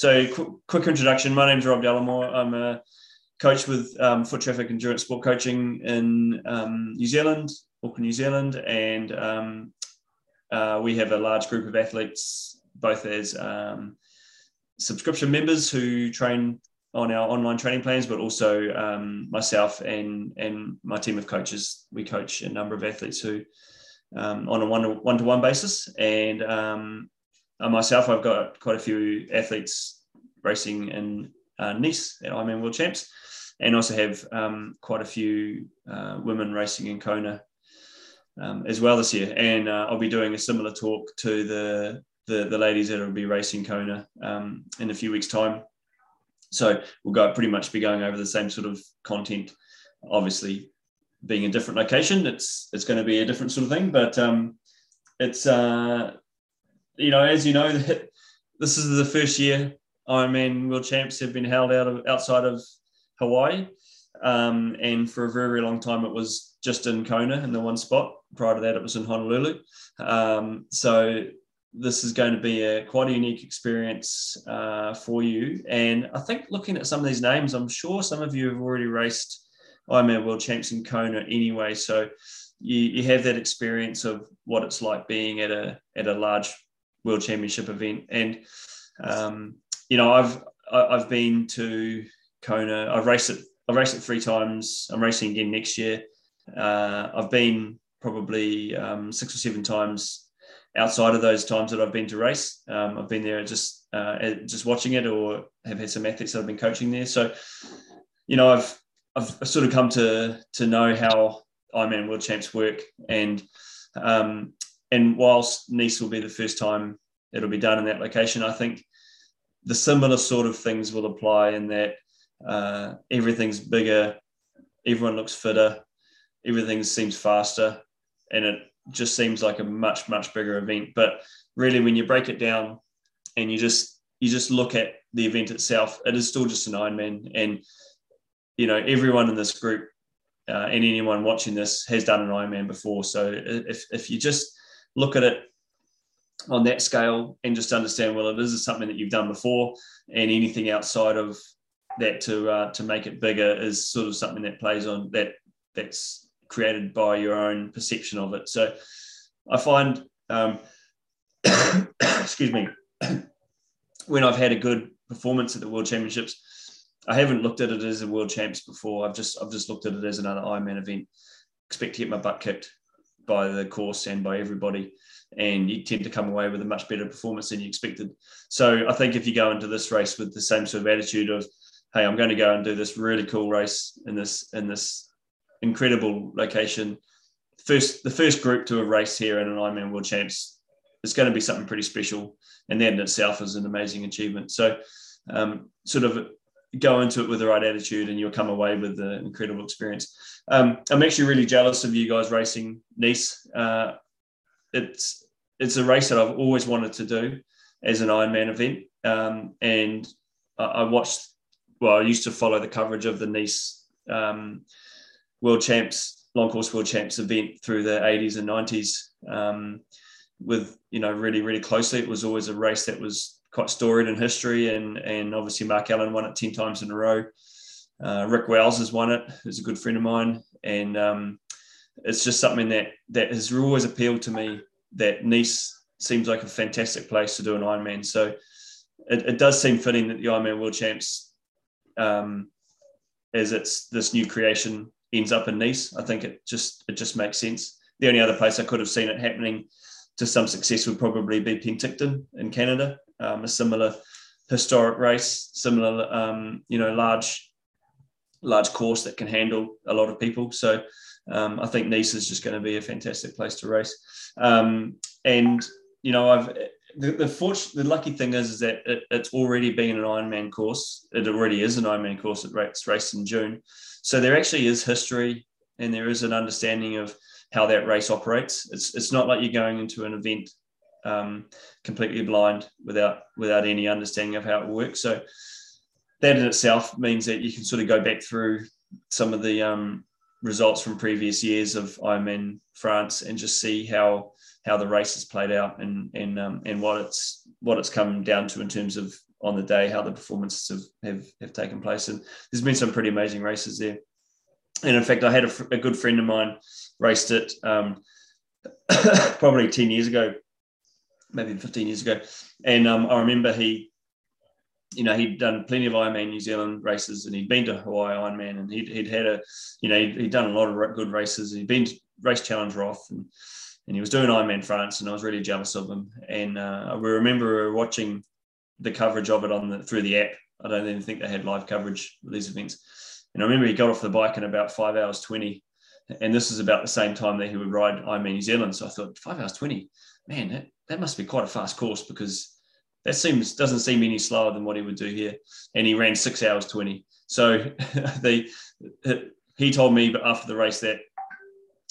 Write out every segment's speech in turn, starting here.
So, qu- quick introduction. My name is Rob Delamore. I'm a coach with um, Foot Traffic Endurance Sport Coaching in um, New Zealand, Auckland, New Zealand, and um, uh, we have a large group of athletes, both as um, subscription members who train on our online training plans, but also um, myself and and my team of coaches. We coach a number of athletes who um, on a one one to one basis, and um, myself, I've got quite a few athletes racing in uh, Nice at Ironman World Champs, and also have um, quite a few uh, women racing in Kona um, as well this year. And uh, I'll be doing a similar talk to the the, the ladies that will be racing Kona um, in a few weeks' time. So we'll go pretty much be going over the same sort of content. Obviously, being a different location, it's it's going to be a different sort of thing. But um, it's uh, you know, as you know, this is the first year Ironman World Champs have been held out of outside of Hawaii, um, and for a very very long time it was just in Kona in the one spot. Prior to that, it was in Honolulu. Um, so this is going to be a quite a unique experience uh, for you. And I think looking at some of these names, I'm sure some of you have already raced Ironman World Champs in Kona anyway. So you, you have that experience of what it's like being at a at a large World Championship event. And um, you know, I've I've been to Kona. I've raced it. I've raced it three times. I'm racing again next year. Uh, I've been probably um, six or seven times outside of those times that I've been to race. Um, I've been there just uh, just watching it, or have had some athletes that I've been coaching there. So, you know, I've I've sort of come to to know how Ironman World Champs work, and um, and whilst Nice will be the first time it'll be done in that location, I think the similar sort of things will apply in that uh, everything's bigger, everyone looks fitter, everything seems faster, and it just seems like a much much bigger event. But really, when you break it down and you just you just look at the event itself, it is still just an Ironman, and you know everyone in this group uh, and anyone watching this has done an Ironman before. So if if you just look at it on that scale and just understand well it is something that you've done before and anything outside of that to uh, to make it bigger is sort of something that plays on that that's created by your own perception of it. So I find, um, excuse me, when I've had a good performance at the World Championships, I haven't looked at it as a World Champs before. I've just I've just looked at it as another Ironman event. Expect to get my butt kicked by the course and by everybody, and you tend to come away with a much better performance than you expected. So I think if you go into this race with the same sort of attitude of, hey, I'm going to go and do this really cool race in this in this incredible location. First, the first group to have raced here in an Ironman World Champs is going to be something pretty special, and that in itself is an amazing achievement. So, um, sort of go into it with the right attitude, and you'll come away with an incredible experience. Um, I'm actually really jealous of you guys racing Nice. Uh, it's it's a race that I've always wanted to do as an Ironman event, um, and I, I, watched. Well, I used to follow the coverage of the Nice um, world champs, long course world champs event through the 80s and 90s um, with, you know, really, really closely. It was always a race that was quite storied in history. And, and obviously, Mark Allen won it 10 times in a row. Uh, Rick Wells has won it, who's a good friend of mine. And um, it's just something that, that has always appealed to me that Nice seems like a fantastic place to do an Ironman. So it, it does seem fitting that the Ironman World Champs, um, as it's this new creation, ends up in Nice. I think it just it just makes sense. The only other place I could have seen it happening to some success would probably be Penticton in Canada, um, a similar historic race, similar um, you know large large course that can handle a lot of people. So um, I think Nice is just going to be a fantastic place to race. Um, and you know I've the the, fortunate, the lucky thing is, is that it, it's already been an Ironman course. It already is an Ironman course. It's raced in June. So there actually is history and there is an understanding of how that race operates. It's, it's not like you're going into an event um, completely blind without without any understanding of how it works. So that in itself means that you can sort of go back through some of the um, results from previous years of Ironman France and just see how how the race has played out and and um, and what it's what it's come down to in terms of on the day how the performances have, have, have taken place. And there's been some pretty amazing races there. And in fact, I had a, a good friend of mine raced it um, probably 10 years ago, maybe 15 years ago. And um, I remember he, you know, he'd done plenty of Ironman New Zealand races and he'd been to Hawaii Ironman and he'd, he'd had a, you know, he'd, he'd done a lot of good races. And he'd been Race Challenge Roth and, and he was doing Ironman France and I was really jealous of him. And uh, we remember watching the coverage of it on the, through the app. I don't even think they had live coverage of these events. And I remember he got off the bike in about five hours 20 and this is about the same time that he would ride Ironman New Zealand. So I thought five hours 20, man, that, that must be quite a fast course because that seems doesn't seem any slower than what he would do here. And he ran six hours 20. So they he told me after the race that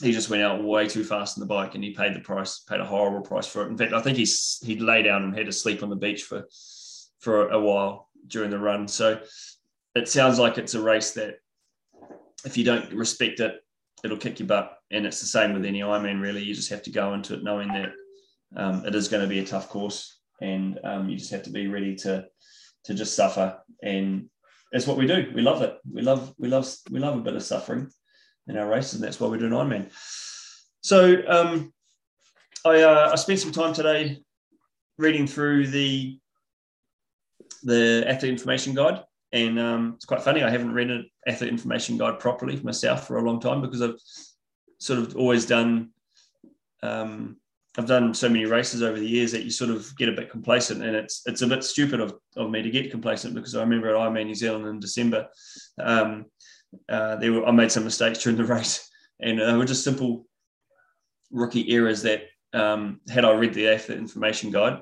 he just went out way too fast on the bike and he paid the price, paid a horrible price for it. In fact, I think he's he lay down and had to sleep on the beach for for a while during the run. So it sounds like it's a race that if you don't respect it it'll kick your butt. And it's the same with any Ironman, really. You just have to go into it knowing that um, it is going to be a tough course, and um, you just have to be ready to to just suffer. And that's what we do. We love it. We love we love we love a bit of suffering in our races, and that's why we do an Ironman. So um, I uh, I spent some time today reading through the the athlete information guide and um, it's quite funny. I haven't read an athlete information guide properly myself for a long time because I've sort of always done. Um, I've done so many races over the years that you sort of get a bit complacent, and it's it's a bit stupid of, of me to get complacent because I remember at Ironman New Zealand in December, um, uh, there were I made some mistakes during the race, and they were just simple rookie errors that um, had I read the athlete information guide,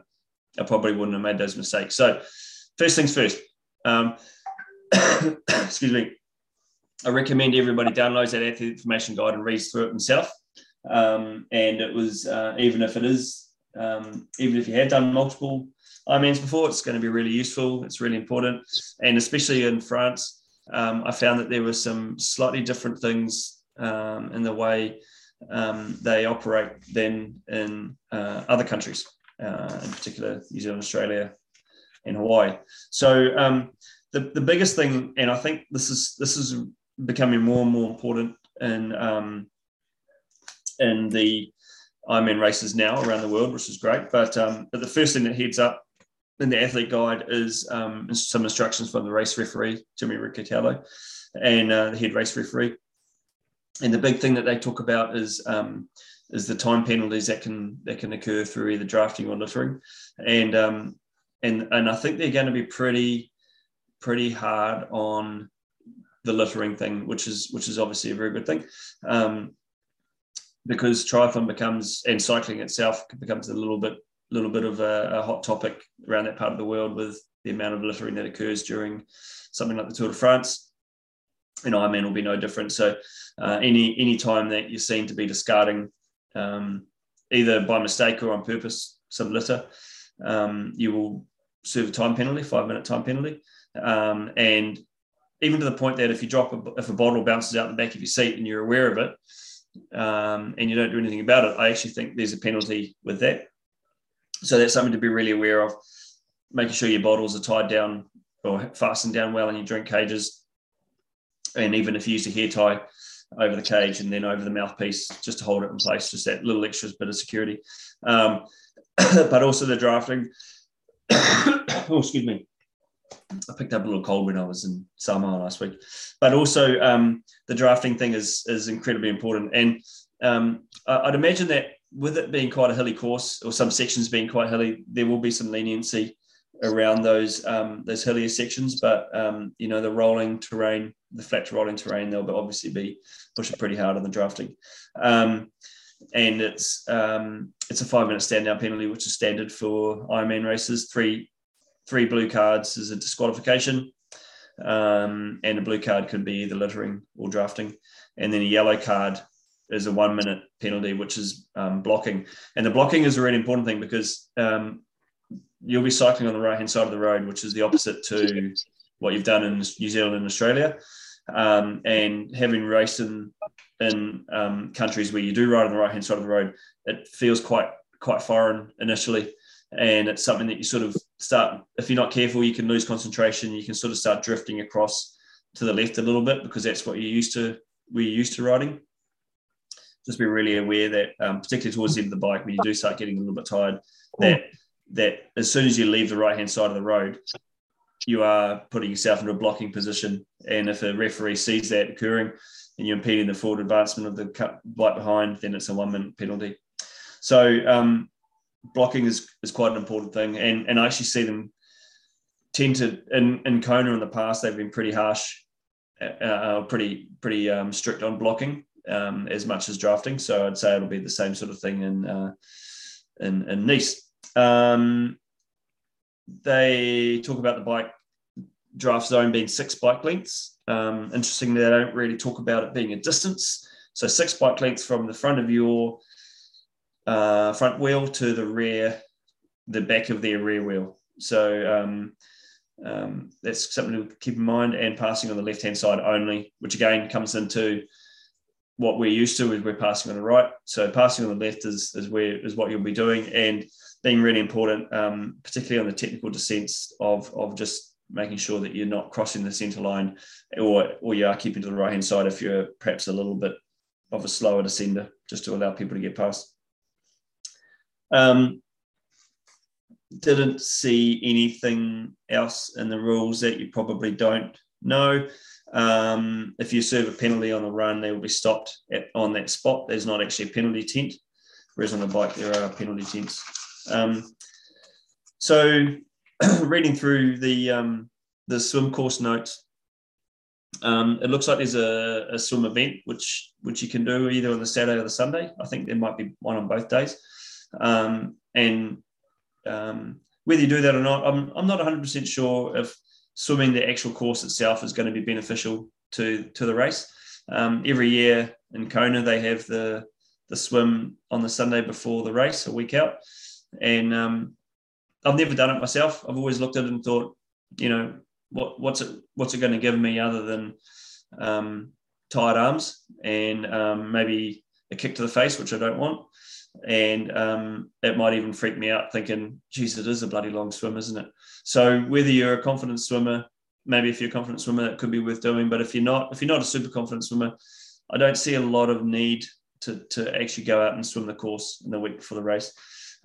I probably wouldn't have made those mistakes. So, first things first. Um, excuse me, I recommend everybody downloads that athlete information guide and reads through it themselves. Um, and it was uh, even if it is um, even if you have done multiple Ironmans before, it's going to be really useful. It's really important, and especially in France, um, I found that there were some slightly different things um, in the way um, they operate than in uh, other countries, uh, in particular New Zealand, Australia, and Hawaii. So um, the, the biggest thing, and I think this is this is becoming more and more important in um, in the Ironman races now around the world, which is great. But um, but the first thing that heads up in the athlete guide is um, some instructions from the race referee Jimmy Riccitello and uh, the head race referee. And the big thing that they talk about is um, is the time penalties that can that can occur through either drafting or littering, and um, and and I think they're going to be pretty pretty hard on the littering thing, which is which is obviously a very good thing, um, because triathlon becomes and cycling itself becomes a little bit little bit of a, a, hot topic around that part of the world with the amount of littering that occurs during something like the Tour de France. And Ironman will be no different. So uh, any any time that you're seen to be discarding um, either by mistake or on purpose some litter, um, you will serve a time penalty, five minute time penalty. Um, and even to the point that if you drop a, if a bottle bounces out the back of your seat and you're aware of it um, and you don't do anything about it, I actually think there's a penalty with that. So that's something to be really aware of. Making sure your bottles are tied down or fastened down well in your drink cages. And even if you use a hair tie over the cage and then over the mouthpiece just to hold it in place, just that little extra bit of security. Um, but also the drafting. oh, excuse me. I picked up a little cold when I was in Samoa last week, but also um, the drafting thing is is incredibly important. And um, I'd imagine that with it being quite a hilly course, or some sections being quite hilly, there will be some leniency around those um, those hillier sections. But um, you know, the rolling terrain, the flat rolling terrain, they'll obviously be pushing pretty hard on the drafting. Um, and it's um, it's a five minute stand down penalty, which is standard for Ironman races. Three three blue cards is a disqualification. Um, and a blue card could be either littering or drafting. And then a yellow card is a one minute penalty, which is um, blocking. And the blocking is a really important thing because um, you'll be cycling on the right hand side of the road, which is the opposite to what you've done in New Zealand and Australia. Um, and having raced in, in um, countries where you do ride on the right hand side of the road, it feels quite quite foreign initially and it's something that you sort of start. If you're not careful, you can lose concentration. You can sort of start drifting across to the left a little bit because that's what you're used to. We're used to riding. Just be really aware that, um, particularly towards the end of the bike, when you do start getting a little bit tired, that that as soon as you leave the right hand side of the road, you are putting yourself into a blocking position. And if a referee sees that occurring and you're impeding the forward advancement of the bike behind, then it's a one minute penalty. So um, blocking is, is quite an important thing. And, and I actually see them tend to, in, in Kona in the past, they've been pretty harsh, uh, uh pretty, pretty um, strict on blocking um, as much as drafting. So I'd say it'll be the same sort of thing in, uh, in, in Nice. Um, they talk about the bike draft zone being six bike lengths. Um, interestingly, they don't really talk about it being a distance. So six bike lengths from the front of your uh, front wheel to the rear, the back of their rear wheel. So um, um, that's something to keep in mind. And passing on the left hand side only, which again comes into what we're used to is we're passing on the right. So passing on the left is is where is what you'll be doing and being really important, um, particularly on the technical descents of of just making sure that you're not crossing the centre line or or you are keeping to the right hand side if you're perhaps a little bit of a slower descender, just to allow people to get past. Um, didn't see anything else in the rules that you probably don't know. Um, if you serve a penalty on the run, they will be stopped at, on that spot. There's not actually a penalty tent, whereas on the bike there are penalty tents. Um, so, reading through the um, the swim course notes, um, it looks like there's a, a, swim event which which you can do either on the Saturday or the Sunday. I think there might be one on both days, um, and um, whether you do that or not, I'm I'm not 100 percent sure if swimming the actual course itself is going to be beneficial to to the race. Um, every year in Kona, they have the the swim on the Sunday before the race, a week out, and um, I've never done it myself. I've always looked at it and thought, you know, what what's it what's it going to give me other than um, tired arms and um, maybe a kick to the face, which I don't want. And um, it might even freak me out thinking, geez, it is a bloody long swim, isn't it? So whether you're a confident swimmer, maybe if you're a confident swimmer, it could be worth doing. But if you're not, if you're not a super confident swimmer, I don't see a lot of need to, to actually go out and swim the course in the week before the race.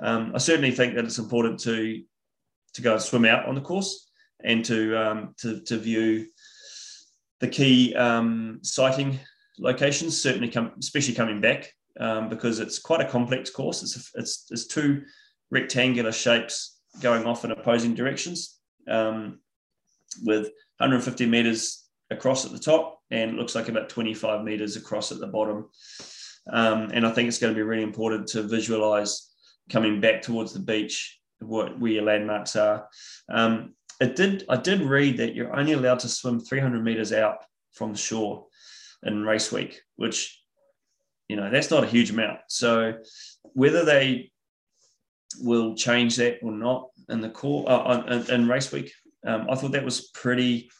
Um, I certainly think that it's important to to go and swim out on the course and to um, to, to view the key um, sighting locations. Certainly, come, especially coming back um, because it's quite a complex course. It's, it's it's two rectangular shapes going off in opposing directions um, with 150 meters across at the top and it looks like about 25 meters across at the bottom. Um, and I think it's going to be really important to visualize coming back towards the beach what where your landmarks are. Um, it did I did read that you're only allowed to swim 300 meters out from the shore in race week, which you know that's not a huge amount. So whether they will change that or not in the core uh, in, in, race week. Um, I thought that was pretty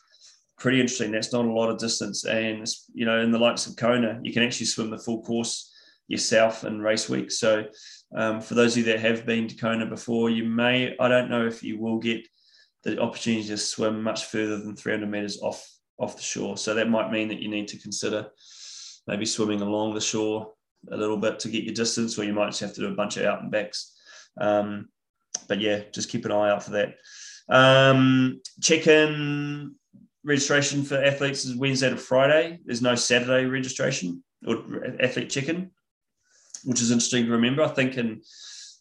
pretty interesting. That's not a lot of distance, and you know, in the likes of Kona, you can actually swim the full course yourself in race week. So, um, for those of you that have been to Kona before, you may I don't know if you will get the opportunity to swim much further than 300 meters off off the shore. So that might mean that you need to consider maybe swimming along the shore a little bit to get your distance, or you might just have to do a bunch of out and backs. Um, but yeah, just keep an eye out for that. Um, check in registration for athletes is Wednesday to Friday. There's no Saturday registration or athlete check-in, which is interesting to remember. I think in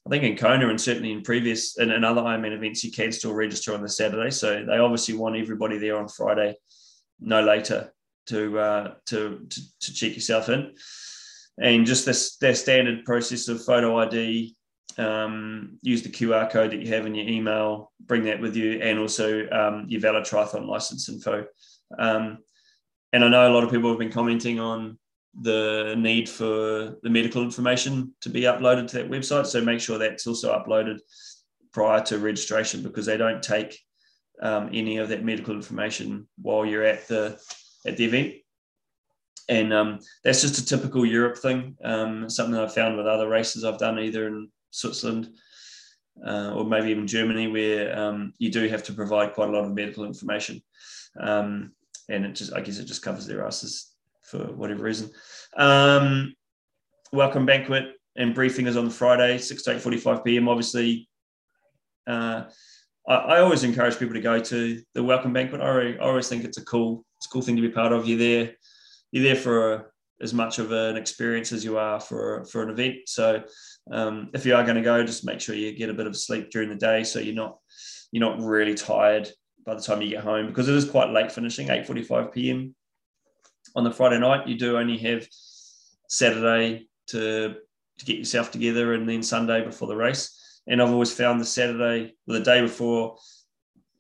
I think in Kona and certainly in previous and in other Ironman events, you can still register on the Saturday. So they obviously want everybody there on Friday, no later, to uh, to, to, to check yourself in. And just this their standard process of photo ID, um, use the QR code that you have in your email, bring that with you, and also um, your valid triathlon license info. Um, and I know a lot of people have been commenting on the need for the medical information to be uploaded to that website. So make sure that's also uploaded prior to registration because they don't take um, any of that medical information while you're at the at the event. And um, that's just a typical Europe thing. Um, something I've found with other races I've done either in Switzerland uh, or maybe even Germany, where um, you do have to provide quite a lot of medical information. Um, and it just, I guess, it just covers their asses for whatever reason. Um, welcome banquet and briefing is on the Friday, 6 to 8.45 p.m. Obviously, uh, I, I, always encourage people to go to the welcome banquet. I, I, always think it's a cool, it's a cool thing to be part of. You're there, you're there for as much of an experience as you are for for an event. So um, if you are going to go, just make sure you get a bit of sleep during the day, so you're not you're not really tired by the time you get home because it is quite late finishing 8:45 p.m. on the Friday night. You do only have Saturday to to get yourself together, and then Sunday before the race. And I've always found the Saturday, the day before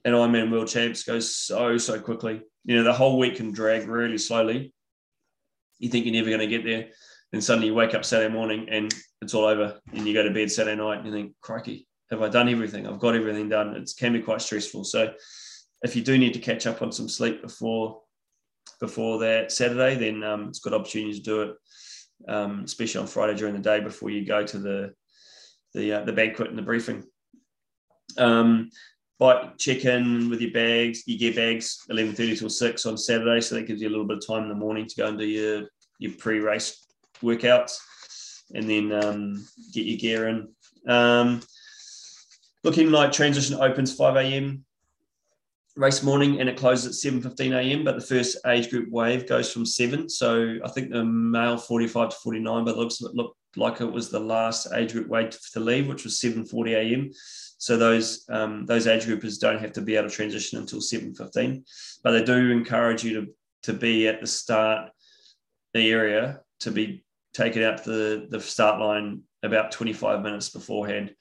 an Ironman World Champs goes so so quickly. You know, the whole week can drag really slowly. You think you're never going to get there, then suddenly you wake up Saturday morning and it's all over, and you go to bed Saturday night and you think, "Crikey, have I done everything? I've got everything done." It can be quite stressful. So, if you do need to catch up on some sleep before before that Saturday, then um, it's a good opportunity to do it um, especially on Friday during the day before you go to the the uh, the banquet and the briefing. Um, bike check in with your bags, your gear bags, eleven thirty till six on Saturday, so that gives you a little bit of time in the morning to go and do your your pre race workouts, and then um, get your gear in. Um, looking like transition opens five a.m race morning and it closes at 7.15 a.m but the first age group wave goes from 7 so i think the male 45 to 49 but it looks of it looked like it was the last age group wave to leave which was 7.40 a.m so those um, those age groupers don't have to be able to transition until 7.15 but they do encourage you to, to be at the start area to be taken out the, the start line about 25 minutes beforehand.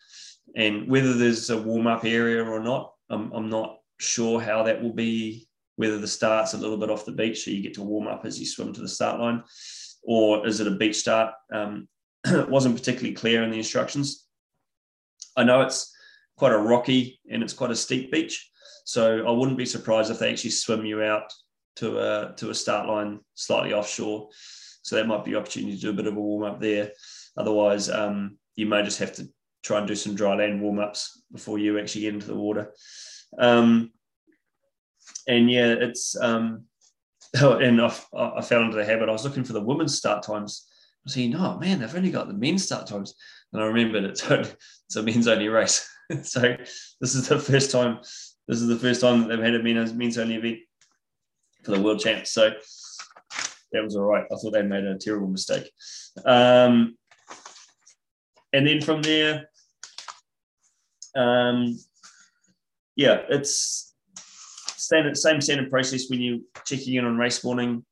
And whether there's a warm-up area or not I'm, I'm not sure how that will be, whether the start's a little bit off the beach, so you get to warm up as you swim to the start line, or is it a beach start? Um, wasn't particularly clear in the instructions. I know it's quite a rocky and it's quite a steep beach, so I wouldn't be surprised if they actually swim you out to a to a start line slightly offshore. So that might be opportunity to do a bit of a warm up there. Otherwise, um, you may just have to try and do some dry land warm ups before you actually get into the water. Um, and yeah, it's um, and I, I fell into the habit. I was looking for the women's start times. I was saying, oh man, they've only got the men's start times. And I remembered it's, it's a men's only race. so this is the first time. This is the first time that they've had a men's men's only event for the world champs. So that was all right. I thought they made a terrible mistake. Um, and then from there, um, yeah, it's standard, same standard process when you're checking in on race morning.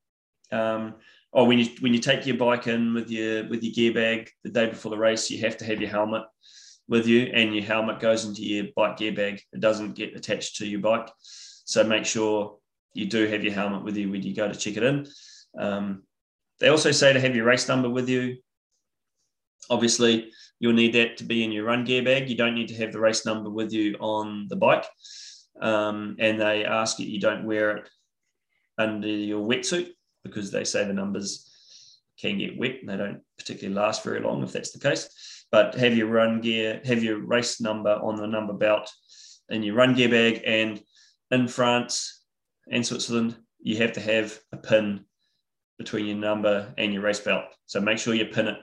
Um, or when you when you take your bike in with your with your gear bag the day before the race, you have to have your helmet with you, and your helmet goes into your bike gear bag. It doesn't get attached to your bike, so make sure you do have your helmet with you when you go to check it in. Um, they also say to have your race number with you. Obviously, you'll need that to be in your run gear bag. You don't need to have the race number with you on the bike. Um, and they ask that you don't wear it under your wetsuit because they say the numbers can get wet and they don't particularly last very long if that's the case. But have your run gear, have your race number on the number belt in your run gear bag. And in France and Switzerland, you have to have a pin between your number and your race belt. So make sure you pin it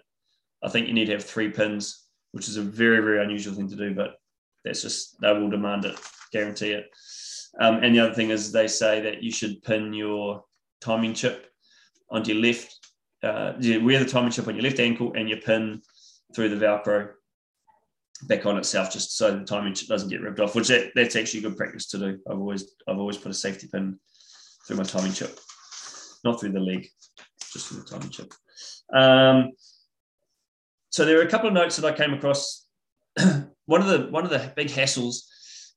I think you need to have three pins, which is a very, very unusual thing to do, but that's just, they will demand it, guarantee it. Um, and the other thing is they say that you should pin your timing chip onto your left, uh, you wear the timing chip on your left ankle and you pin through the Velcro back on itself just so the timing chip doesn't get ripped off, which that, that's actually good practice to do. I've always, I've always put a safety pin through my timing chip, not through the leg, just through the timing chip. Um, so there are a couple of notes that I came across. one of the one of the big hassles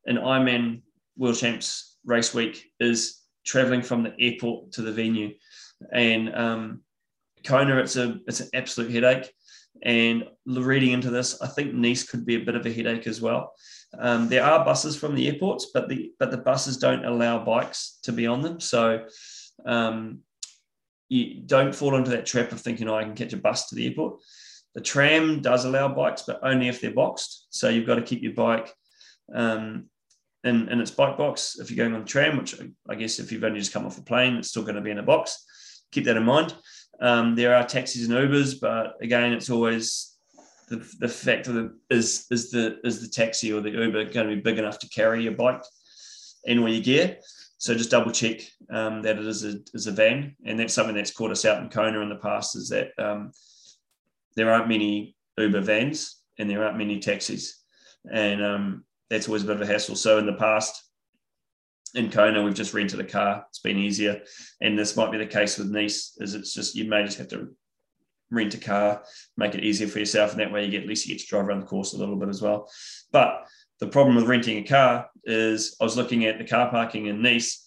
in Ironman World Champs race week is traveling from the airport to the venue, and um, Kona it's a it's an absolute headache. And reading into this, I think Nice could be a bit of a headache as well. Um, there are buses from the airports, but the but the buses don't allow bikes to be on them. So um, you don't fall into that trap of thinking, oh, I can catch a bus to the airport The tram does allow bikes, but only if they're boxed. So you've got to keep your bike um, in, in its bike box. If you're going on the tram, which I guess if you've only just come off a plane, it's still going to be in a box. Keep that in mind. Um, there are taxis and Ubers, but again, it's always the, the fact of the is is the is the taxi or the Uber going to be big enough to carry your bike and all your gear. So just double check um, that it is a, is a van, and that's something that's caught us out in Kona in the past. Is that um, there aren't many Uber vans and there aren't many taxis, and um, that's always a bit of a hassle. So in the past, in Kona, we've just rented a car. It's been easier, and this might be the case with Nice. Is it's just you may just have to rent a car, make it easier for yourself, and that way you get at least you get to drive around the course a little bit as well. But the problem with renting a car is I was looking at the car parking in Nice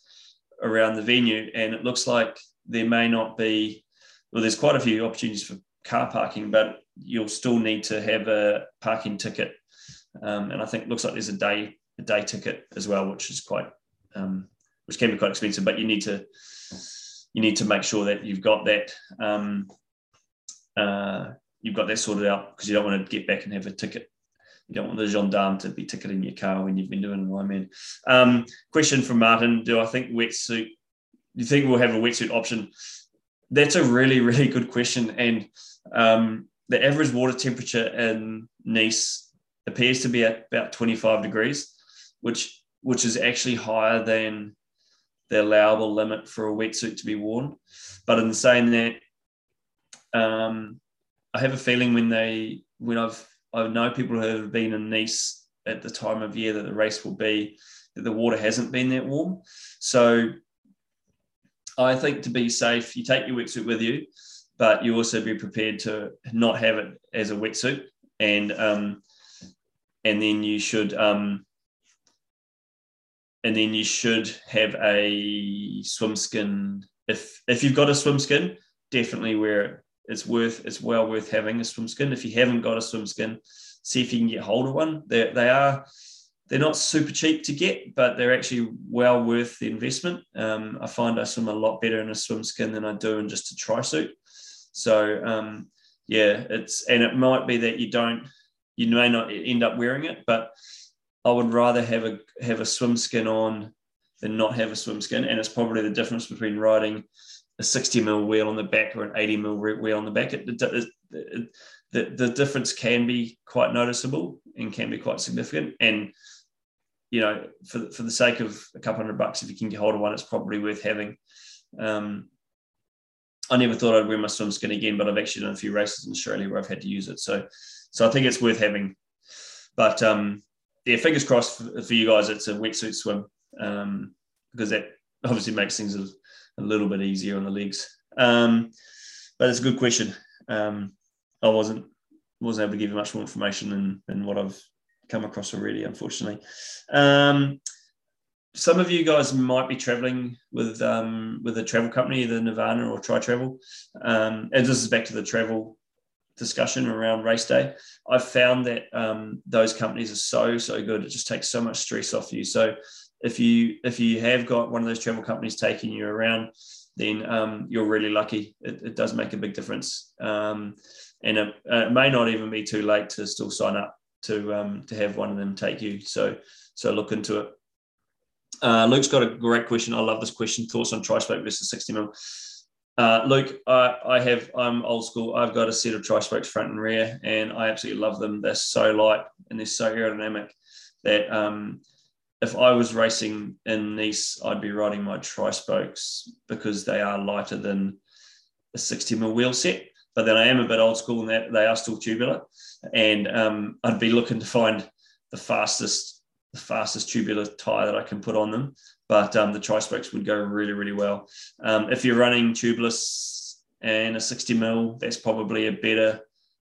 around the venue, and it looks like there may not be. Well, there's quite a few opportunities for car parking, but you'll still need to have a parking ticket, um, and I think looks like there's a day a day ticket as well, which is quite um, which can be quite expensive. But you need to you need to make sure that you've got that um, uh, you've got that sorted out because you don't want to get back and have a ticket. You don't want the gendarme to be ticketing your car when you've been doing an Ironman. Um, question from Martin: Do I think wetsuit? You think we'll have a wetsuit option? That's a really, really good question. And um, the average water temperature in Nice appears to be at about 25 degrees, which which is actually higher than the allowable limit for a wetsuit to be worn. But in saying that, um, I have a feeling when they when I've I know people who have been in Nice at the time of year that the race will be that the water hasn't been that warm. So I think to be safe, you take your wetsuit with you, but you also be prepared to not have it as a wetsuit, and um, and then you should um, and then you should have a swim skin. If if you've got a swim skin, definitely wear it it's worth it's well worth having a swim skin. If you haven't got a swim skin, see if you can get hold of one. They they are they're not super cheap to get, but they're actually well worth the investment. Um, I find I swim a lot better in a swim skin than I do in just a tri suit. So um, yeah, it's and it might be that you don't you may not end up wearing it, but I would rather have a have a swim skin on than not have a swim skin. And it's probably the difference between riding a 60 mil wheel on the back or an 80 mil wheel on the back. It, it, it, the, the difference can be quite noticeable and can be quite significant. And, you know, for, for the sake of a couple hundred bucks, if you can get hold of one, it's probably worth having. Um, I never thought I'd wear my swim skin again, but I've actually done a few races in Australia where I've had to use it. So, so I think it's worth having. But um, yeah, fingers crossed for, for you guys. It's a wetsuit swim um, because that obviously makes things a, a little bit easier on the legs. Um, but it's a good question. Um, I wasn't wasn't able to give you much more information than, than what I've come across already, unfortunately. Um, some of you guys might be traveling with um, with a travel company, the Nirvana or Tri Travel. Um, and this is back to the travel discussion around race day. I've found that um, those companies are so so good. It just takes so much stress off you. So if you if you have got one of those travel companies taking you around, then um, you're really lucky. It, it, does make a big difference, um, and it, it, may not even be too late to still sign up to um, to have one of them take you. So so look into it. Uh, Luke's got a great question. I love this question. Thoughts on tri-spoke versus 60 mil? Uh, Luke, I, I have I'm old school. I've got a set of tri-spokes front and rear, and I absolutely love them. They're so light and they're so aerodynamic that um, if I was racing in Nice, I'd be riding my tri spokes because they are lighter than a 60 mil wheel set. But then I am a bit old school in that they are still tubular, and um, I'd be looking to find the fastest, the fastest tubular tire that I can put on them. But um, the tri spokes would go really, really well. Um, if you're running tubeless and a 60 mil, that's probably a better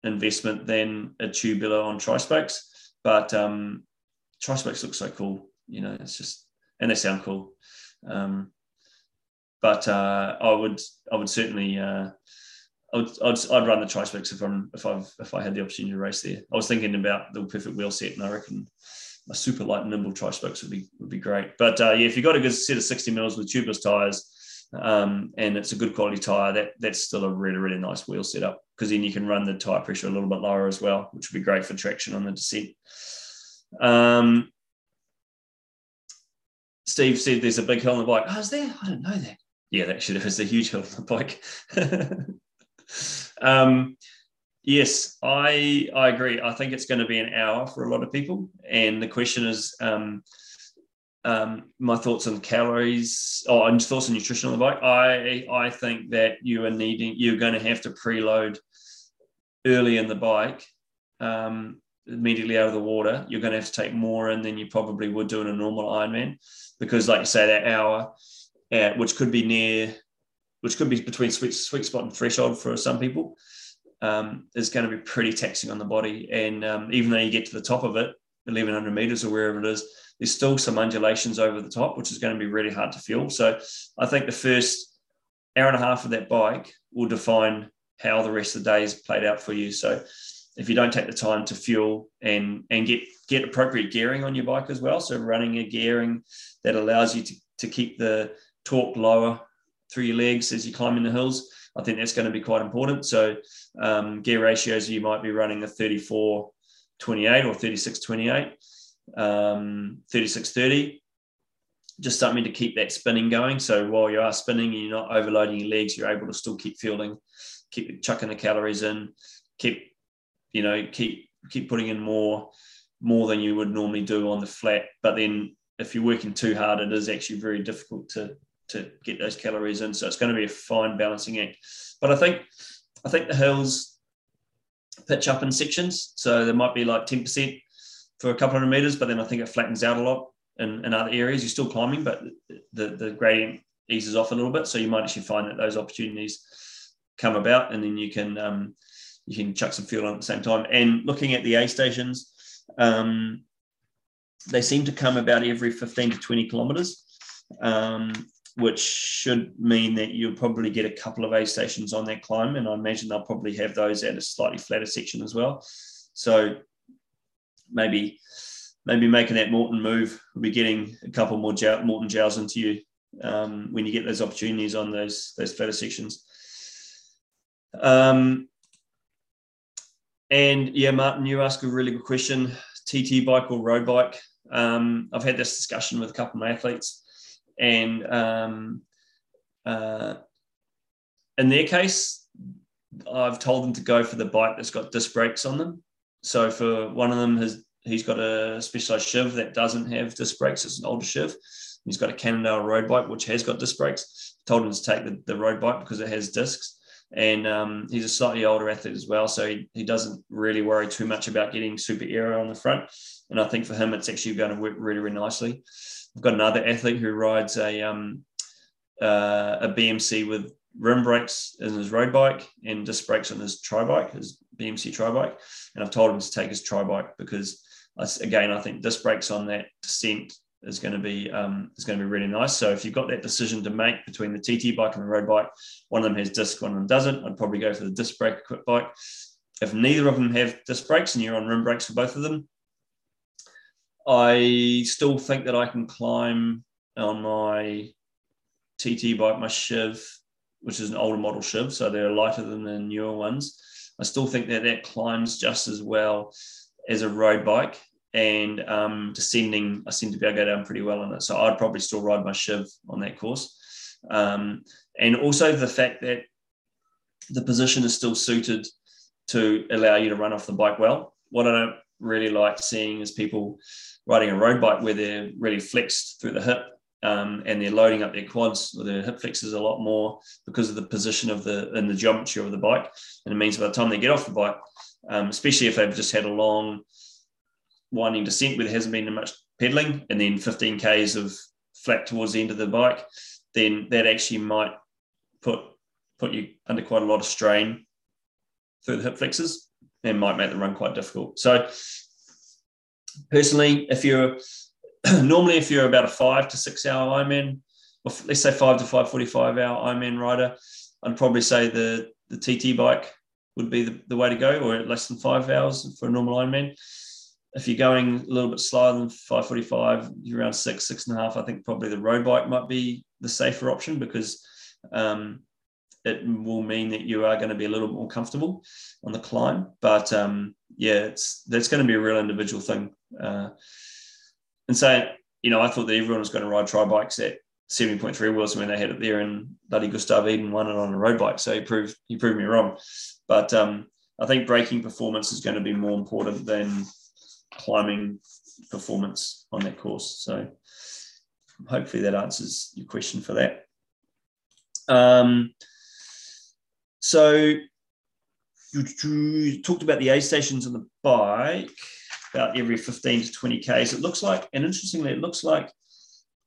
investment than a tubular on tri spokes. But um, tri spokes look so cool you know, it's just and they sound cool. Um, but uh, I would I would certainly uh, I would, I'd, I'd run the tri-spokes if I'm if I've if I had the opportunity to race there. I was thinking about the perfect wheel set, and I reckon a super light nimble tri-spokes would be would be great. But uh, yeah, if you've got a good set of 60 mils with tubeless tires, um, and it's a good quality tire, that that's still a really really nice wheel setup because then you can run the tire pressure a little bit lower as well, which would be great for traction on the descent. Um, Steve said there's a big hill on the bike. Oh, is there? I didn't know that. Yeah, actually, there is a huge hill on the bike. um, yes, I I agree. I think it's going to be an hour for a lot of people, and the question is, um, um, my thoughts on calories or oh, thoughts on nutrition on the bike. I I think that you are needing you're going to have to preload early in the bike um, immediately out of the water. You're going to have to take more in than you probably would do in a normal Ironman because, like you say, that hour, uh, which could be near, which could be between sweet sweet spot and threshold for some people, um, is going to be pretty taxing on the body. And um, even though you get to the top of it, 1100 meters or wherever it is there's still some undulations over the top, which is going to be really hard to fuel. So I think the first hour and a half of that bike will define how the rest of the day is played out for you. So if you don't take the time to fuel and and get get appropriate gearing on your bike as well, so running a gearing that allows you to, to keep the torque lower through your legs as you climb in the hills, I think that's going to be quite important. So um, gear ratios, you might be running a 34 28 or 36 28 um, 3630 just something to keep that spinning going. So while you are spinning and you're not overloading your legs, you're able to still keep fueling, keep chucking the calories in, keep, you know, keep keep putting in more more than you would normally do on the flat. But then if you're working too hard, it is actually very difficult to to get those calories in. So it's going to be a fine balancing act. But I think I think the hills pitch up in sections. So there might be like 10% for a couple hundred meters, but then I think it flattens out a lot in, in other areas. You're still climbing, but the, the gradient eases off a little bit. So you might actually find that those opportunities come about and then you can um, you can chuck some fuel on at the same time. And looking at the aid stations, um, they seem to come about every 15 to 20 kilometers, um, which should mean that you'll probably get a couple of aid stations on that climb. And I imagine they'll probably have those at a slightly flatter section as well. So maybe maybe making that Maurten move will be getting a couple more Maurten gels into you um, when you get those opportunities on those those flatter sections. Um, and yeah, Martin, you ask a really good question: TT bike or road bike? Um, I've had this discussion with a couple of my athletes, and um, uh, in their case, I've told them to go for the bike that's got disc brakes on them so for one of them, his, he's got a specialized shiv that doesn't have disc brakes. It's an older shiv. He's got a Cannondale road bike, which has got disc brakes. Told him to take the, the road bike because it has discs. And um, he's a slightly older athlete as well. So he, he doesn't really worry too much about getting super aero on the front. And I think for him, it's actually going to work really, really nicely. I've got another athlete who rides a, um, uh, a BMC with rim brakes in his road bike and disc brakes on his tri bike, his BMC tri bike. And I've told him to take his tri bike because, again, I think disc brakes on that descent is going to be um, is going to be really nice. So if you've got that decision to make between the TT bike and the road bike, one of them has disc, one of them doesn't. I'd probably go for the disc brake equipped bike. If neither of them have disc brakes and you're on rim brakes for both of them, I still think that I can climb on my TT bike, my Shiv, which is an older model Shiv, so they're lighter than the newer ones. I still think that that climbs just as well as a road bike. And um, descending, I seem to be able to go down pretty well on it. So I'd probably still ride my Shiv on that course. Um, and also the fact that the position is still suited to allow you to run off the bike well. What I don't really like seeing is people riding a road bike where they're really flexed through the hip um, and they're loading up their quads or their hip flexors a lot more because of the position of the and the geometry of the bike. And it means by the time they get off the bike, um, especially if they've just had a long winding descent where there hasn't been much pedaling, and then 15 k's of flat towards the end of the bike, then that actually might put put you under quite a lot of strain through the hip flexors and might make the run quite difficult. So personally, if you're normally, if you're about a five to six hour Ironman, or let's say five to five forty-five hour Ironman rider, I'd probably say the the TT bike would be the, the way to go, or less than five hours for a normal Ironman. If you're going a little bit slower than 545, you're around six, six and a half. I think probably the road bike might be the safer option because um, it will mean that you are going to be a little more comfortable on the climb. But um, yeah, it's that's going to be a real individual thing. Uh, and so, you know, I thought that everyone was going to ride tri bikes at 70.3 wheels when they had it there, and bloody Gustav Iden won it on a road bike. So he proved he proved me wrong. But um, I think braking performance is going to be more important than climbing performance on that course. So hopefully that answers your question for that. Um, so you, talked about the aid stations on the bike about every 15 to 20 Ks. It looks like, and interestingly, it looks like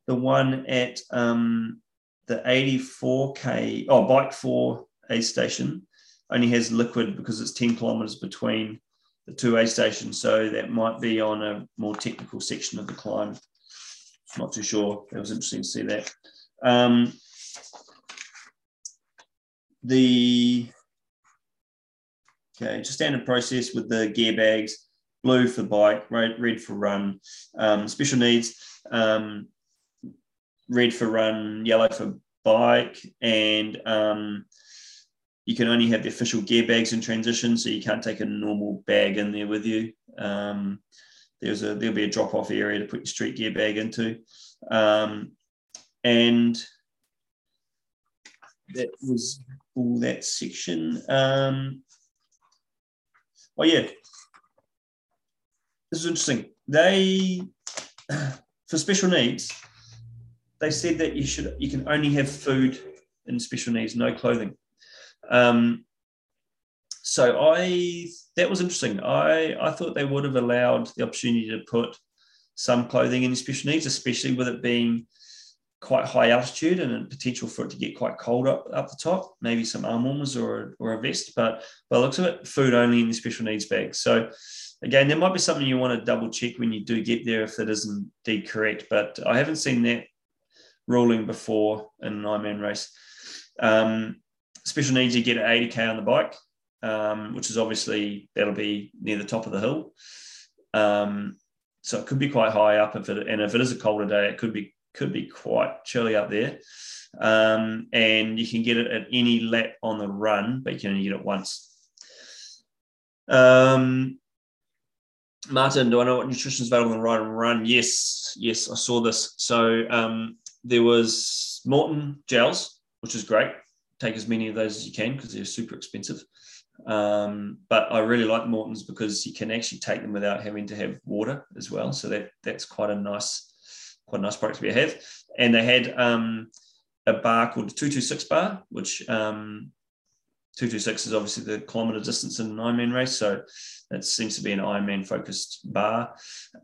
the one at um, the 84K, oh, Bike 4 aid station only has liquid because it's 10 kilometers between the two aid stations. So that might be on a more technical section of the climb. Not too sure. It was interesting to see that. Um, the okay, just standard process with the gear bags, blue for bike, red, red for run, um, special needs, um, red for run, yellow for bike, and um, you can only have the official gear bags in transition, so you can't take a normal bag in there with you. Um, there's a there'll be a drop off area to put your street gear bag into, um, and that was all that section. Um, oh yeah, this is interesting. They for special needs, they said that you should you can only have food in special needs, no clothing. Um, so I that was interesting. I I thought they would have allowed the opportunity to put some clothing in special needs, especially with it being quite high altitude and potential for it to get quite cold up up the top. Maybe some arm warmers or or a vest, but by the looks of it, food only in the special needs bag. So again, there might be something you want to double check when you do get there if that isn't indeed correct. But I haven't seen that ruling before in an Ironman race. Um, special needs, you get an 80k on the bike, um, which is obviously that'll be near the top of the hill. Um, so it could be quite high up if it, and if it is a colder day, it could be could be quite chilly up there. Um, and you can get it at any lap on the run, but you can only get it once. Um, Martin, do I know what nutrition is available on the ride and run? Yes, yes, I saw this. So um, there was Maurten gels, which is great. Take as many of those as you can because they're super expensive. Um, but I really like Maurten's because you can actually take them without having to have water as well. So that that's quite a nice quite a nice product to be have. And they had um, a bar called the 226 bar, which um, 226 is obviously the kilometer distance in an Ironman race. So it seems to be an Ironman focused bar.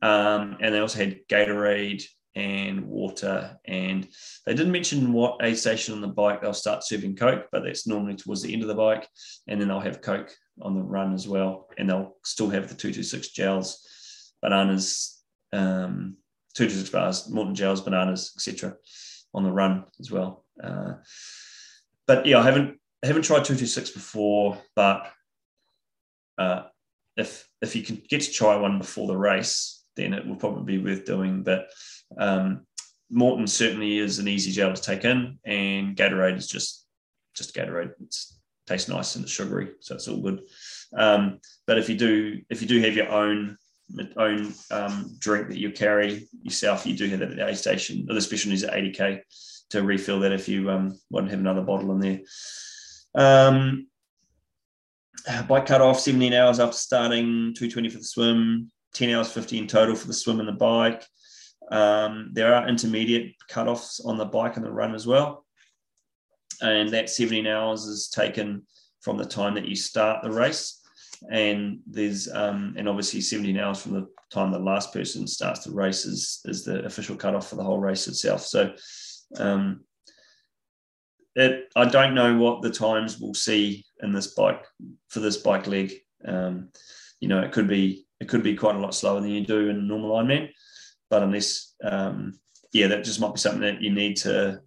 Um, and they also had Gatorade and water. And they didn't mention what aid station on the bike they'll start serving Coke, but that's normally towards the end of the bike. And then they'll have Coke on the run as well. And they'll still have the 226 gels, bananas, um, six bars, Maurten gels, bananas, etc. on the run as well. Uh, but yeah, I haven't I haven't tried two two six before, but uh, if if you can get to try one before the race, then it will probably be worth doing. But um, Maurten certainly is an easy gel to take in, and Gatorade is just just Gatorade. It tastes nice and it's sugary, so it's all good. Um, but if you do if you do have your own own um, drink that you carry yourself, you do have that at the aid station, the special needs at 80k to refill that if you um, want to have another bottle in there. Um, bike cut off 17 hours after starting, 220 for the swim, 10 hours 50 in total for the swim and the bike. Um, there are intermediate cut-offs on the bike and the run as well. And that 17 hours is taken from the time that you start the race and there's um, and obviously 17 hours from the time the last person starts the race is, is the official cutoff for the whole race itself. So um, it, I don't know what the times we'll see in this bike for this bike leg. Um, you know, it could be it could be quite a lot slower than you do in normal Ironman, but unless um, yeah, that just might be something that you need to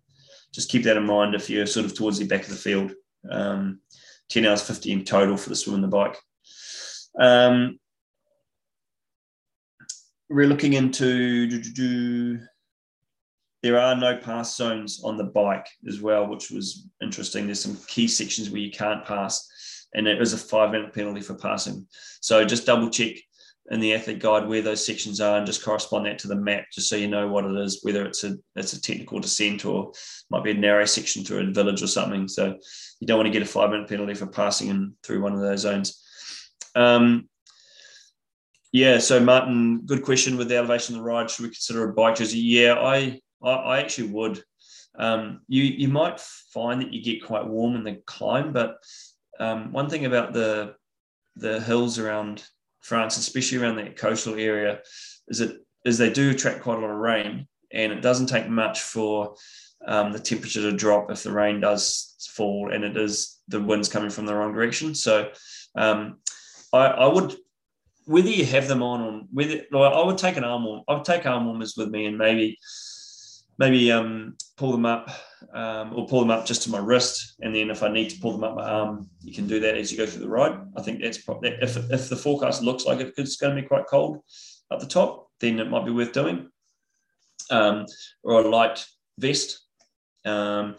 just keep that in mind if you're sort of towards the back of the field. Um, 10 hours 50 in total for the swim and the bike. Um, we're looking into there are no pass zones on the bike as well, which was interesting. There's some key sections where you can't pass, and it is a five minute penalty for passing. So just double check in the athlete guide where those sections are and just correspond that to the map just so you know what it is whether it's a it's a technical descent or might be a narrow section through a village or something so you don't want to get a five minute penalty for passing in through one of those zones um, yeah so martin good question with the elevation of the ride. Should we consider a bike jersey? Yeah i i, I actually would. Um, you you might find that you get quite warm in the climb but um, one thing about the the hills around France, especially around that coastal area, is it is they do attract quite a lot of rain, and it doesn't take much for um, the temperature to drop if the rain does fall and it is the winds coming from the wrong direction. So um, I, I, would, whether you have them on or whether I would take an arm warm, I would take arm warmers with me and maybe maybe um, pull them up um, or pull them up just to my wrist. And then if I need to pull them up my arm, you can do that as you go through the ride. I think that's if, if the forecast looks like it's going to be quite cold at the top, then it might be worth doing. Um, or a light vest. Um,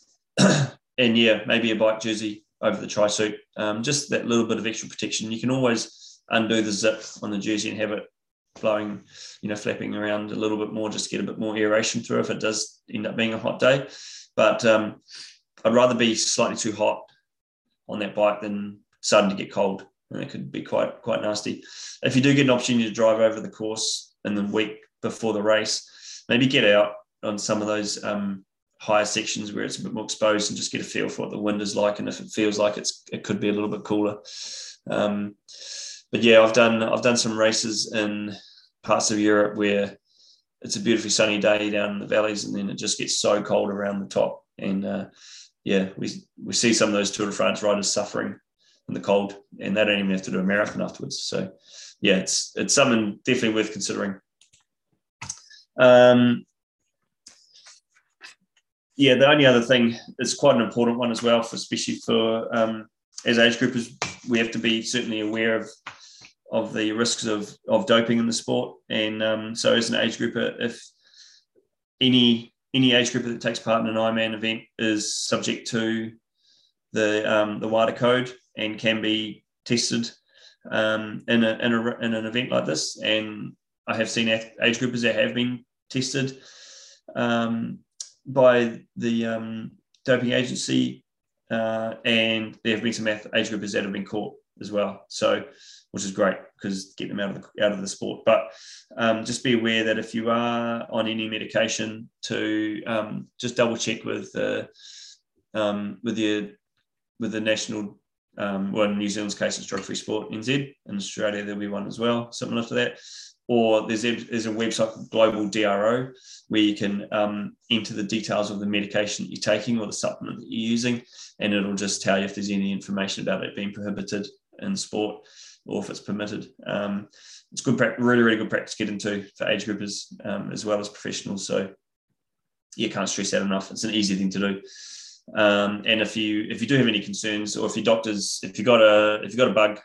and yeah, maybe a bike jersey over the tri suit. Um, just that little bit of extra protection. You can always undo the zip on the jersey and have it blowing, you know, flapping around a little bit more just get a bit more aeration through if it does end up being a hot day. But um, I'd rather be slightly too hot on that bike than starting to get cold. And it could be quite quite nasty. If you do get an opportunity to drive over the course in the week before the race, maybe get out on some of those um, higher sections where it's a bit more exposed and just get a feel for what the wind is like and if it feels like it's it could be a little bit cooler. Um, but yeah, I've done I've done some races in parts of Europe where it's a beautifully sunny day down in the valleys, and then it just gets so cold around the top. And uh, yeah, we we see some of those Tour de France riders suffering in the cold, and they don't even have to do a marathon afterwards. So yeah, it's it's something definitely worth considering. Um, yeah, the only other thing is quite an important one as well, for especially for um, as age groupers, we have to be certainly aware of of the risks of of doping in the sport. And um, so, as an age grouper, if any any age grouper that takes part in an Ironman event is subject to the um, the WADA code and can be tested um, in, a, in, a, in an event like this. And I have seen age groupers that have been tested um, by the um, doping agency, uh, and there have been some age groupers that have been caught as well. So which is great because get them out of the out of the sport. But um, just be aware that if you are on any medication, to um, just double check with the um, with the with the national. Um, well, in New Zealand's case, it's Drug Free Sport NZ. In Australia, there'll be one as well, similar to that. Or there's a, there's a website called Global DRO where you can um, enter the details of the medication that you're taking or the supplement that you're using, and it'll just tell you if there's any information about it being prohibited in sport or if it's permitted. Um, it's good, really, really good practice to get into for age groupers um, as well as professionals. So you can't stress that enough. It's an easy thing to do. Um, and if you if you do have any concerns, or if your doctors, if you got a if you got a bug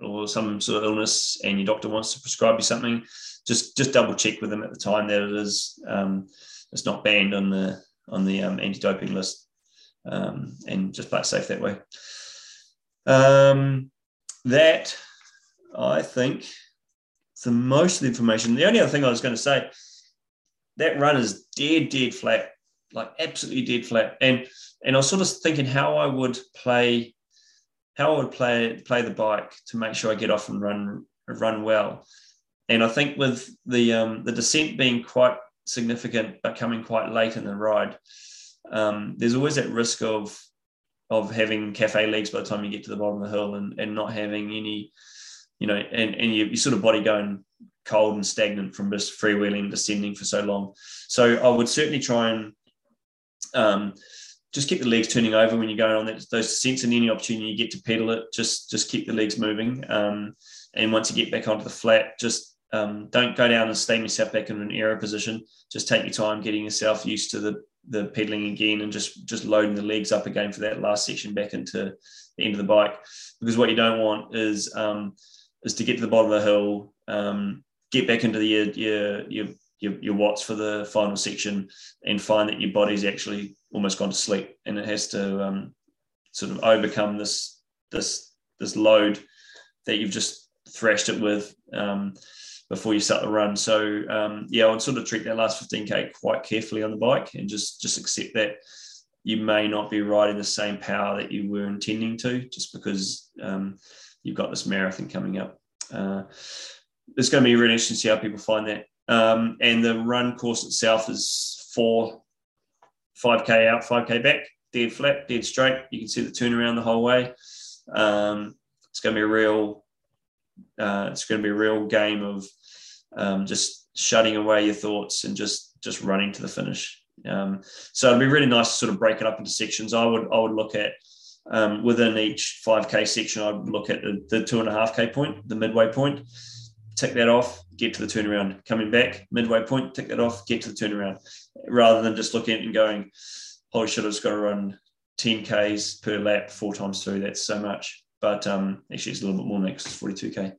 or some sort of illness, and your doctor wants to prescribe you something, just just double check with them at the time that it is um, it's not banned on the on the um, anti-doping list, um, and just play it safe that way. Um, that I think the most of the information. The only other thing I was going to say, that run is dead, dead flat, like absolutely dead flat. And and I was sort of thinking how I would play, how I would play play the bike to make sure I get off and run run well. And I think with the um, the descent being quite significant but coming quite late in the ride, um, there's always that risk of of having cafe legs by the time you get to the bottom of the hill and, and not having any you know, and, and you, you sort of body going cold and stagnant from just freewheeling, descending for so long. So I would certainly try and um, just keep the legs turning over when you're going on that, those descents and any opportunity you get to pedal it, just just keep the legs moving. Um, and once you get back onto the flat, just um, don't go down and steam yourself back in an aero position. Just take your time getting yourself used to the the pedaling again and just just loading the legs up again for that last section back into the end of the bike. Because what you don't want is um, is to get to the bottom of the hill, um, get back into the, your, your your, your watts for the final section and find that your body's actually almost gone to sleep and it has to um, sort of overcome this this this load that you've just thrashed it with um, before you start the run. So um, yeah, I would sort of treat that last 15k quite carefully on the bike and just just accept that you may not be riding the same power that you were intending to, just because um, you've got this marathon coming up. Uh, it's going to be really interesting to see how people find that. Um, and the run course itself is four, 5k out, 5k back, dead flat, dead straight. You can see the turnaround the whole way. Um, it's going to be a real, uh, it's going to be a real game of um, just shutting away your thoughts and just just running to the finish. Um, so it'd be really nice to sort of break it up into sections. I would I would look at um, within each 5k section, I'd look at the, the two and a half k point, the midway point, tick that off, get to the turnaround. Coming back, midway point, tick that off, get to the turnaround, rather than just looking and going, holy shit, I've just got to run 10 k's per lap four times through. That's so much. But um, actually, it's a little bit more next. It's 42k.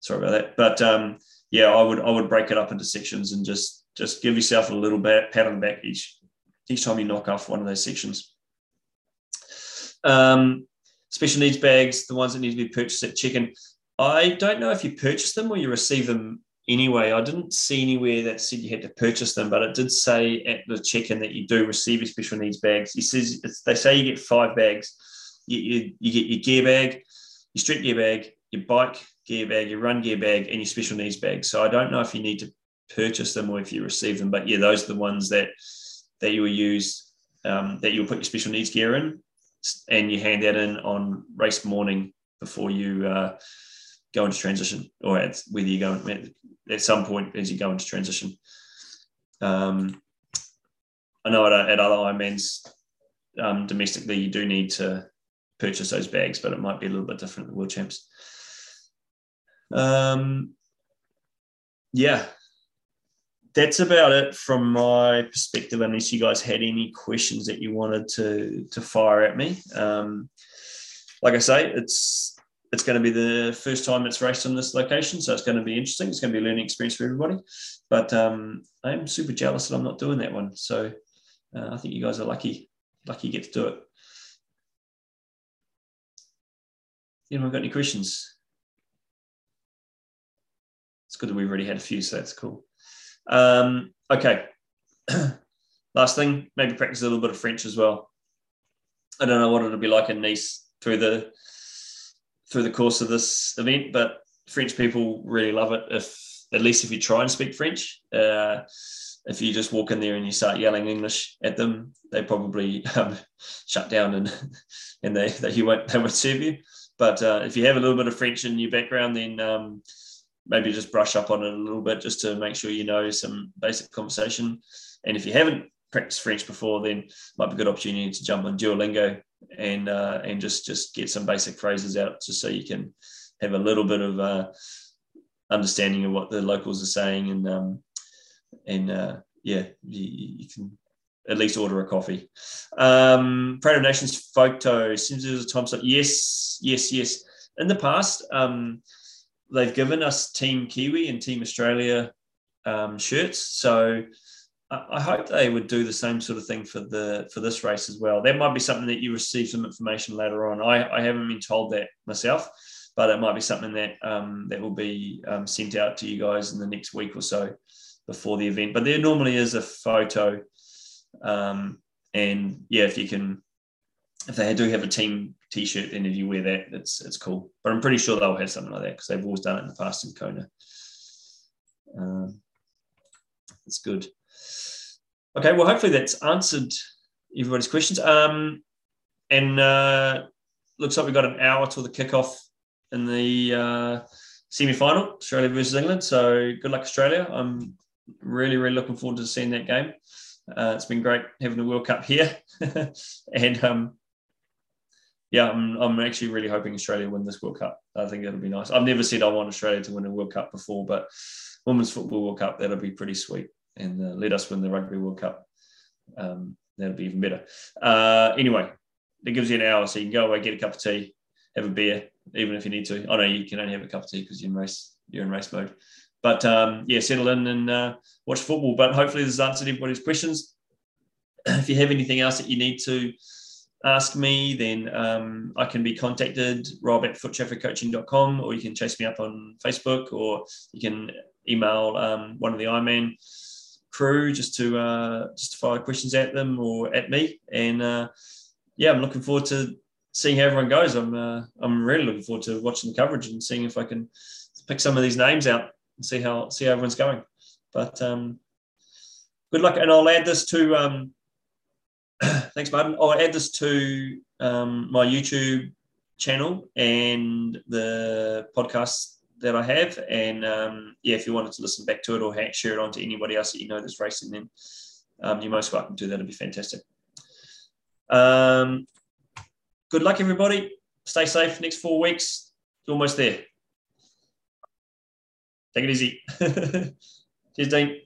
Sorry about that. But um, yeah, I would I would break it up into sections and just just give yourself a little bit pat on the back each each time you knock off one of those sections. Um, special needs bags, the ones that need to be purchased at check-in. I don't know if you purchase them or you receive them anyway. I didn't see anywhere that said you had to purchase them, but it did say at the check-in that you do receive your special needs bags. He says they say you get five bags. You, you, you get your gear bag, your street gear bag, your bike gear bag, your run gear bag, and your special needs bag. So I don't know if you need to purchase them or if you receive them. But yeah, those are the ones that that you will use um, that you'll put your special needs gear in, and you hand that in on race morning before you uh, go into transition, or at, whether you go at some point as you go into transition. Um, I know at, at other Ironmans um, domestically, you do need to purchase those bags, but it might be a little bit different at the World Champs. Um, yeah, that's about it from my perspective. Unless you guys had any questions that you wanted to to fire at me, um, like I say, it's it's going to be the first time it's raced on this location, so it's going to be interesting. It's going to be a learning experience for everybody. But um, I'm super jealous that I'm not doing that one. So uh, I think you guys are lucky, lucky you get to do it. Anyone got any questions? It's good that we've already had a few, so that's cool. Um, okay. Last thing, maybe practice a little bit of French as well. I don't know what it'll be like in Nice through the through the course of this event, but French people really love it. If at least if you try and speak French, uh, if you just walk in there and you start yelling English at them, they probably um, shut down and and they, they you won't they won't serve you. But uh, if you have a little bit of French in your background, then um, maybe just brush up on it a little bit just to make sure you know some basic conversation. And if you haven't practiced French before, then might be a good opportunity to jump on Duolingo and uh, and just just get some basic phrases out just so you can have a little bit of uh, understanding of what the locals are saying and um, and uh, yeah, you, you, can at least order a coffee. Um, Parade of Nations photo seems there's a time slot. Yes, yes, yes. In the past, um, they've given us Team Kiwi and Team Australia um, shirts. So I, hope they would do the same sort of thing for the for this race as well. That might be something that you receive some information later on. I, I haven't been told that myself, but it might be something that um, that will be um, sent out to you guys in the next week or so before the event. But there normally is a photo, um, and yeah, if you can if they do have a team t-shirt, then if you wear that, it's it's cool. But I'm pretty sure they'll have something like that because they've always done it in the past in Kona. Um, it's good. Okay, well, hopefully that's answered everybody's questions. Um, and uh, looks like we've got an hour till the kickoff in the uh, semi-final, Australia versus England. So good luck, Australia. I'm really, really looking forward to seeing that game. Uh, it's been great having the World Cup here, and um, yeah, I'm, I'm actually really hoping Australia win this World Cup. I think that'll be nice. I've never said I want Australia to win a World Cup before, but Women's Football World Cup, that'll be pretty sweet. And uh, let us win the Rugby World Cup. Um, that'll be even better. Uh, anyway, it gives you an hour, so you can go away, get a cup of tea, have a beer, even if you need to. I know you can only have a cup of tea because you're in race, you're in race mode. but um, yeah, settle in and uh, watch football. But hopefully, this has answered everybody's questions. if you have anything else that you need to ask me, then um, I can be contacted, rob at foottrafficcoaching.com, or you can chase me up on Facebook, or you can email um, one of the Ironman crew just to uh, just to fire questions at them or at me. And uh, yeah, I'm looking forward to seeing how everyone goes. I'm uh, I'm really looking forward to watching the coverage and seeing if I can pick some of these names out and see how see how everyone's going. But um, good luck, and I'll add this to um, thanks, Martin. I'll add this to um, my YouTube channel and the podcast that I have. And um, yeah, if you wanted to listen back to it or share it on to anybody else that you know that's racing, then um, you're most welcome to. That'd be fantastic. Um, good luck, everybody. Stay safe next four weeks. It's almost there. Take it easy. Cheers, Dean.